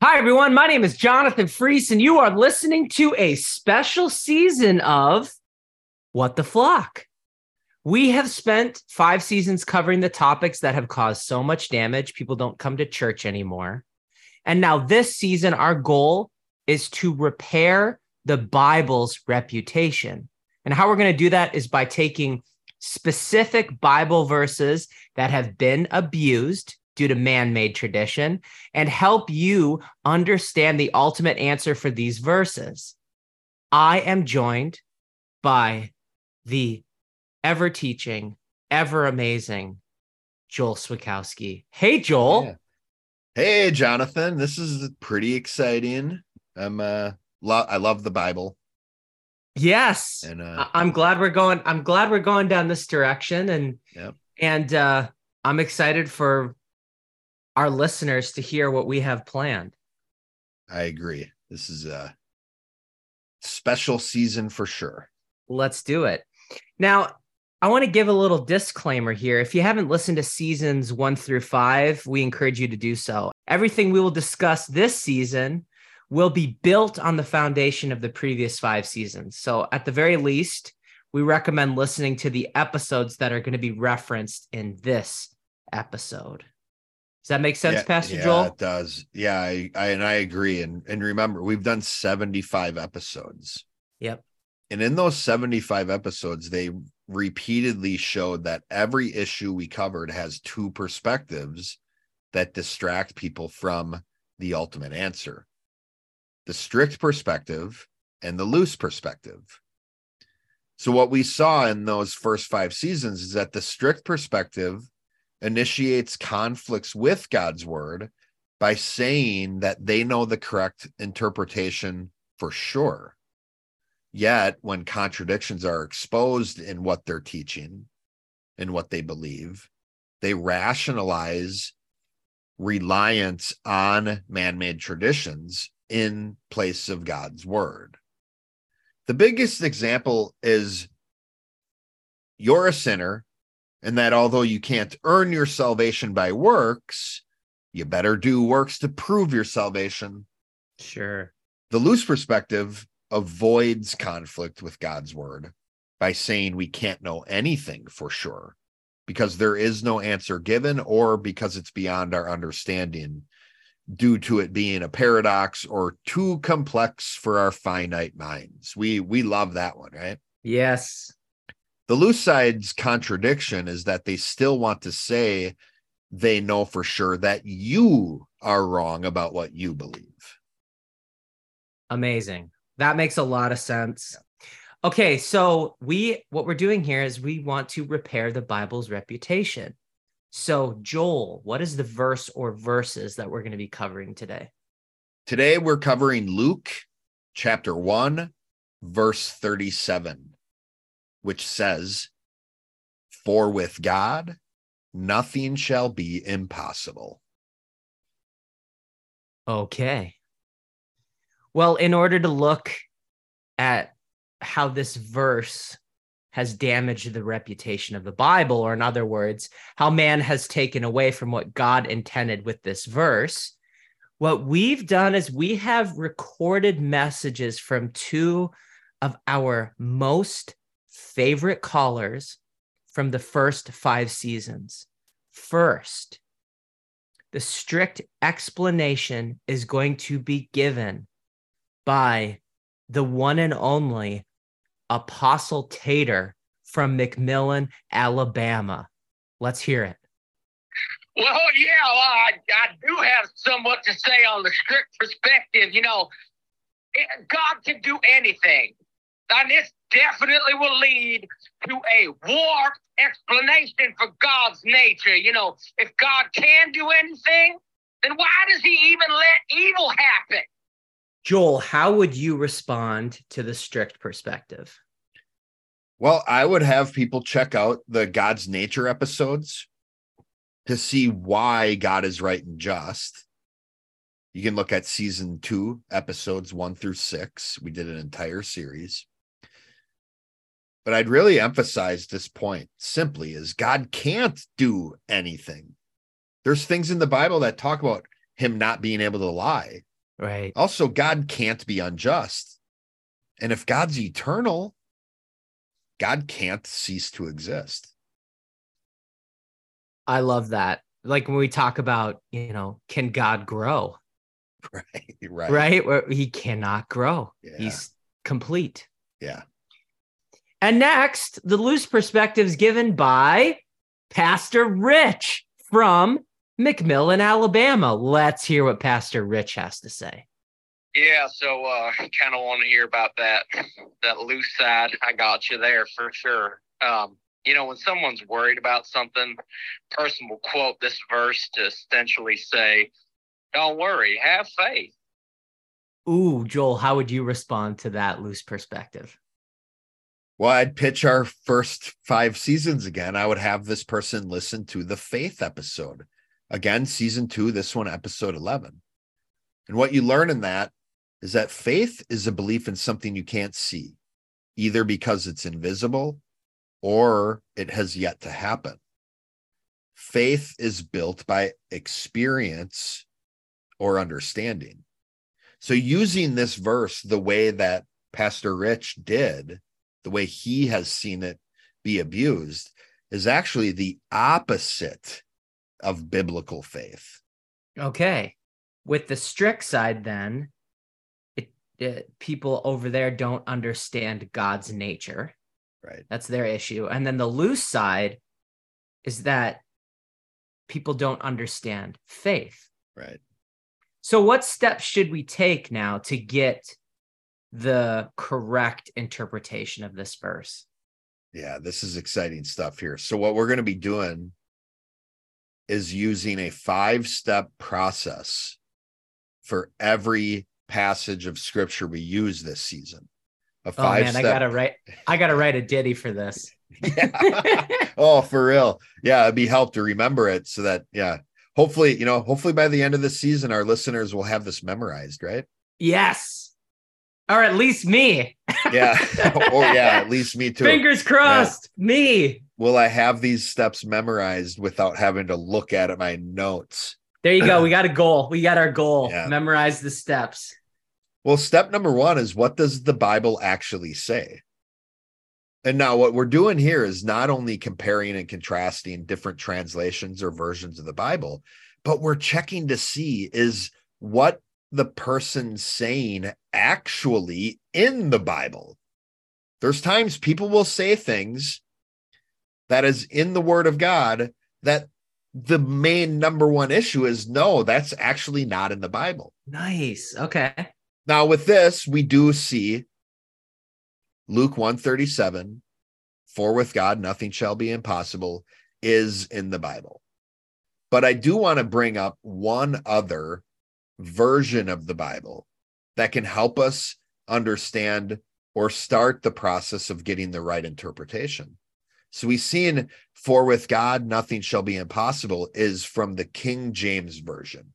Hi, everyone. My name is Jonathan Fries, and you are listening to a special season of What the Flock. We have spent five seasons covering the topics that have caused so much damage. People don't come to church anymore. And now, this season, our goal is to repair the Bible's reputation. And how we're going to do that is by taking specific Bible verses that have been abused due to man made tradition and help you understand the ultimate answer for these verses. I am joined by the ever teaching, ever amazing Joel Swakowski. Hey, Joel. Yeah. Hey, Jonathan. This is pretty exciting. I'm uh, lo- I love the Bible. Yes, and uh, I'm glad we're going. I'm glad we're going down this direction, and yep. and uh, I'm excited for our listeners to hear what we have planned. I agree. This is a special season for sure. Let's do it. Now, I want to give a little disclaimer here. If you haven't listened to seasons one through five, we encourage you to do so. Everything we will discuss this season will be built on the foundation of the previous five seasons. So, at the very least, we recommend listening to the episodes that are going to be referenced in this episode. Does that make sense, yeah, Pastor yeah, Joel? It does. Yeah, I, I and I agree. And and remember, we've done 75 episodes. Yep. And in those 75 episodes, they repeatedly showed that every issue we covered has two perspectives that distract people from the ultimate answer the strict perspective and the loose perspective. So, what we saw in those first five seasons is that the strict perspective initiates conflicts with God's word by saying that they know the correct interpretation for sure. Yet, when contradictions are exposed in what they're teaching and what they believe, they rationalize reliance on man made traditions in place of God's word. The biggest example is you're a sinner and that although you can't earn your salvation by works, you better do works to prove your salvation. Sure. The loose perspective avoids conflict with God's word by saying we can't know anything for sure because there is no answer given or because it's beyond our understanding due to it being a paradox or too complex for our finite minds. We we love that one, right? Yes. The loose side's contradiction is that they still want to say they know for sure that you are wrong about what you believe. Amazing. That makes a lot of sense. Okay, so we what we're doing here is we want to repair the Bible's reputation. So, Joel, what is the verse or verses that we're going to be covering today? Today we're covering Luke chapter 1 verse 37 which says, For with God nothing shall be impossible. Okay. Well, in order to look at how this verse has damaged the reputation of the Bible, or in other words, how man has taken away from what God intended with this verse, what we've done is we have recorded messages from two of our most favorite callers from the first five seasons. First, the strict explanation is going to be given by the one and only Apostle Tater from McMillan, Alabama. Let's hear it. Well, yeah, well, I, I do have somewhat to say on the strict perspective. You know, God can do anything. And this definitely will lead to a warped explanation for God's nature. You know, if God can do anything, then why does he even let evil happen? Joel, how would you respond to the strict perspective? Well, I would have people check out the God's nature episodes to see why God is right and just. You can look at season two, episodes one through six. We did an entire series. But I'd really emphasize this point simply is God can't do anything. There's things in the Bible that talk about him not being able to lie. Right. Also, God can't be unjust. And if God's eternal, God can't cease to exist. I love that. Like when we talk about, you know, can God grow? Right. Right. Right. Where he cannot grow. Yeah. He's complete. Yeah. And next, the loose perspectives given by Pastor Rich from McMillan, Alabama. Let's hear what Pastor Rich has to say. Yeah, so uh kind of want to hear about that that loose side. I got you there for sure. Um, you know, when someone's worried about something, person will quote this verse to essentially say, Don't worry, have faith. Ooh, Joel, how would you respond to that loose perspective? Well, I'd pitch our first five seasons again. I would have this person listen to the faith episode. Again, season two, this one, episode 11. And what you learn in that is that faith is a belief in something you can't see, either because it's invisible or it has yet to happen. Faith is built by experience or understanding. So, using this verse the way that Pastor Rich did, the way he has seen it be abused, is actually the opposite of biblical faith. Okay. With the strict side, then, it, it, people over there don't understand God's nature. Right. That's their issue. And then the loose side is that people don't understand faith. Right. So, what steps should we take now to get the correct interpretation of this verse? Yeah, this is exciting stuff here. So, what we're going to be doing is using a five step process for every passage of scripture we use this season. A Oh five man, I gotta write. I gotta write a ditty for this. yeah. oh, for real. Yeah, it'd be help to remember it so that, yeah, hopefully, you know, hopefully by the end of the season, our listeners will have this memorized, right? yes, or at least me. Yeah. or, oh, yeah, at least me too. Fingers crossed. Me. Will I have these steps memorized without having to look at my notes? There you go. We got a goal. We got our goal. Yeah. Memorize the steps. Well, step number one is what does the Bible actually say? And now, what we're doing here is not only comparing and contrasting different translations or versions of the Bible, but we're checking to see is what the person saying actually in the Bible. There's times people will say things that is in the Word of God that the main number one issue is no, that's actually not in the Bible. Nice. Okay. Now, with this, we do see Luke 137, for with God nothing shall be impossible, is in the Bible. But I do want to bring up one other version of the Bible that can help us understand or start the process of getting the right interpretation. So we've seen For with God nothing shall be impossible is from the King James Version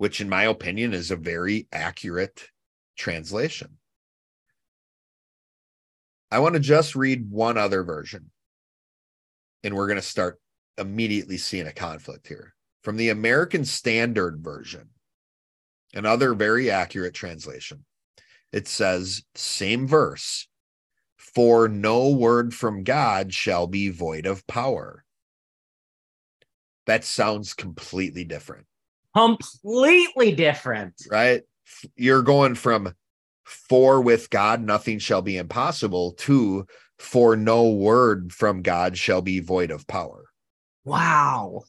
which in my opinion is a very accurate translation. I want to just read one other version, and we're going to start immediately seeing a conflict here. From the American Standard Version, another very accurate translation, it says, same verse, for no word from God shall be void of power. That sounds completely different Completely different. right? You're going from for with God nothing shall be impossible to for no word from God shall be void of power. Wow.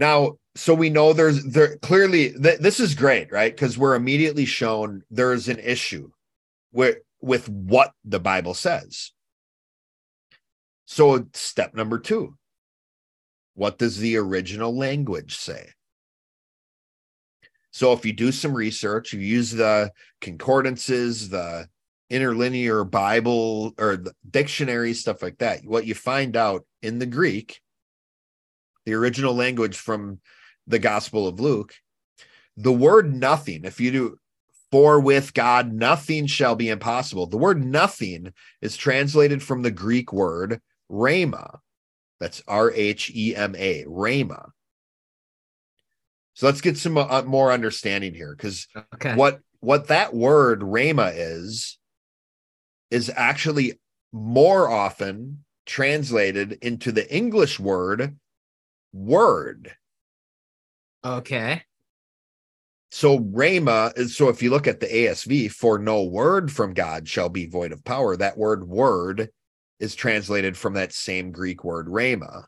Now, so we know there's there clearly th- this is great, right? Because we're immediately shown there's an issue with with what the Bible says. So step number two. What does the original language say? So if you do some research, you use the concordances, the interlinear Bible or the dictionary, stuff like that. What you find out in the Greek, the original language from the Gospel of Luke, the word nothing, if you do for with God, nothing shall be impossible. The word nothing is translated from the Greek word rhema. That's R H E M A, rhema. So let's get some uh, more understanding here because Okay. what what that word rhema is is actually more often translated into the English word word. Okay. So Rhema is so if you look at the ASV, for no word from God shall be void of power. That word word is translated from that same Greek word rhema.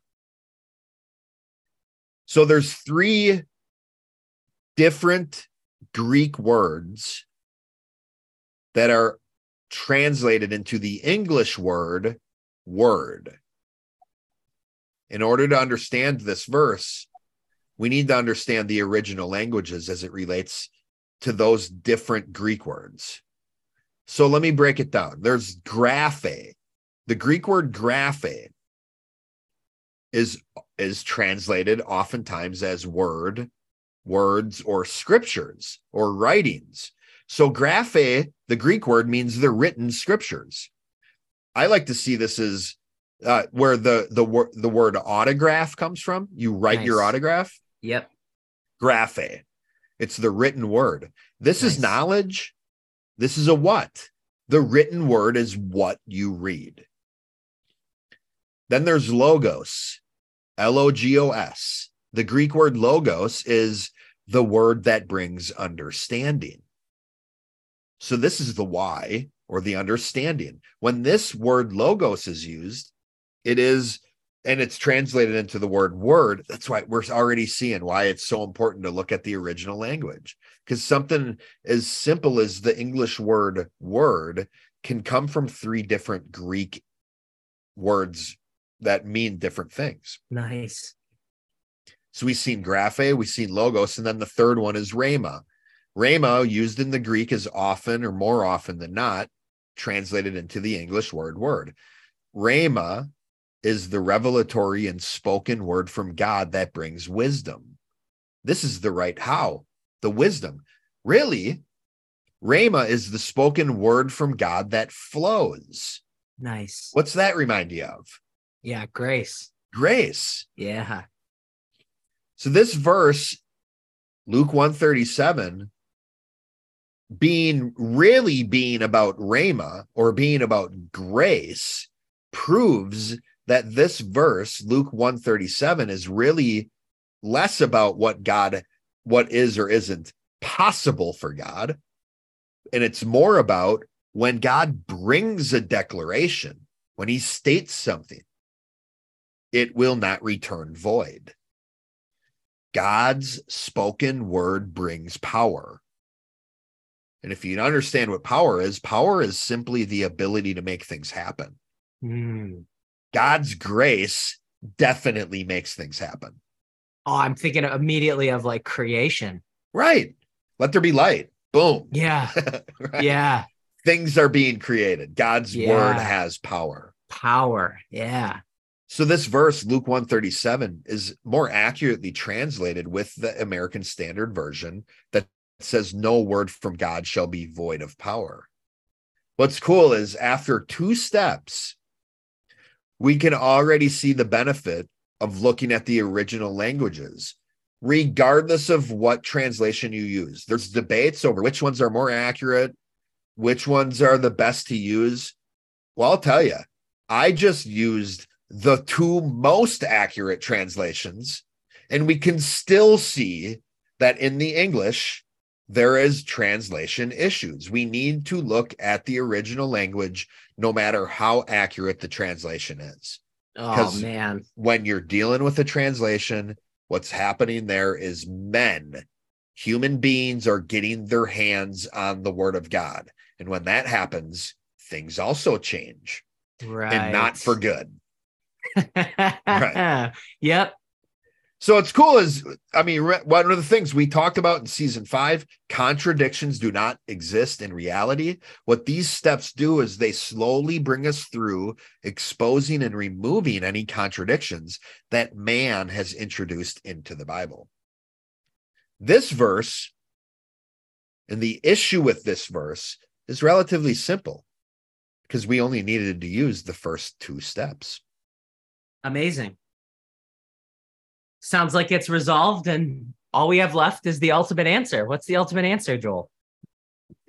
So there's three different Greek words that are translated into the English word word. In order to understand this verse, we need to understand the original languages as it relates to those different Greek words. So let me break it down. There's graphe. The Greek word graphe is is translated oftentimes as word, words, or scriptures or writings. So graphe, the Greek word means the written scriptures. I like to see this as uh, where the the word the word autograph comes from. You write your autograph Yep. graphe. It's the written word. This is knowledge. This is a what? The written word is what you read. Then there's logos, L O G O S. The Greek word logos is the word that brings understanding. So this is the why or the understanding. When this word logos is used, it is and it's translated into the word word. That's why we're already seeing why it's so important to look at the original language. Because something as simple as the English word word can come from three different Greek words that mean different things. Nice. So we've seen graphe, we've seen logos, and then the third one is rhema. Rhema, used in the Greek, is often or more often than not translated into the English word word. Rhema is the revelatory and spoken word from God that brings wisdom. This is the right how, the wisdom. Really, Rhema is the spoken word from God that flows. Nice. What's that remind you of? Yeah. Grace. Grace. Yeah. So this verse, Luke 137, being really being about Rhema or being about grace, proves that this verse, Luke 137, is really less about what God, what is or isn't possible for God. And it's more about when God brings a declaration, when he states something, it will not return void. God's spoken word brings power. And if you understand what power is, power is simply the ability to make things happen. Hmm. God's grace definitely makes things happen. Oh, I'm thinking immediately of like creation. Right. Let there be light. Boom. Yeah. Right? Yeah. Things are being created. God's word has power. Power. Yeah. So this verse, Luke 137, is more accurately translated with the American Standard Version that says, No word from God shall be void of power. What's cool is after two steps, we can already see the benefit of looking at the original languages, regardless of what translation you use. There's debates over which ones are more accurate, which ones are the best to use. Well, I'll tell you, I just used the two most accurate translations, and we can still see that in the English, there is translation issues. We need to look at the original language, no matter how accurate the translation is. Oh man. When you're dealing with a translation, what's happening there is men, human beings, are getting their hands on the word of God. And when that happens, things also change Right. and not for good. right. Yep. So it's cool is I mean, one of the things we talked about in season five contradictions do not exist in reality. What these steps do is they slowly bring us through exposing and removing any contradictions that man has introduced into the Bible. This verse and the issue with this verse is relatively simple because we only needed to use the first two steps. Amazing. Sounds like it's resolved and all we have left is the ultimate answer. What's the ultimate answer, Joel?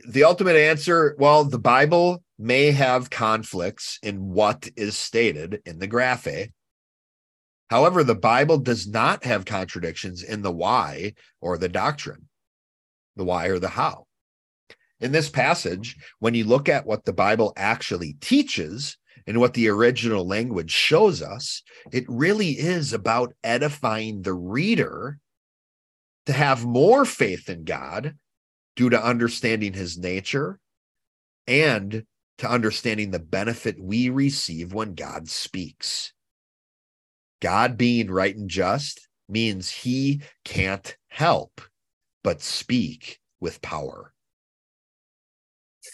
The ultimate answer, well, the Bible may have conflicts in what is stated in the graphe. However, the Bible does not have contradictions in the why or the doctrine, the why or the how. In this passage, when you look at what the Bible actually teaches and what the original language shows us, it really is about edifying the reader to have more faith in God due to understanding his nature and to understanding the benefit we receive when God speaks. God being right and just means he can't help but speak with power.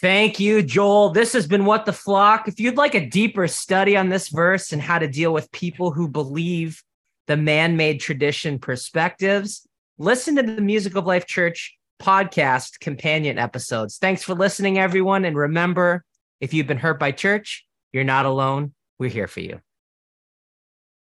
Thank you, Joel. This has been What the Flock. If you'd like a deeper study on this verse and how to deal with people who believe the man made tradition perspectives, listen to the Music of Life Church podcast companion episodes. Thanks for listening, everyone. And remember, if you've been hurt by church, you're not alone. We're here for you.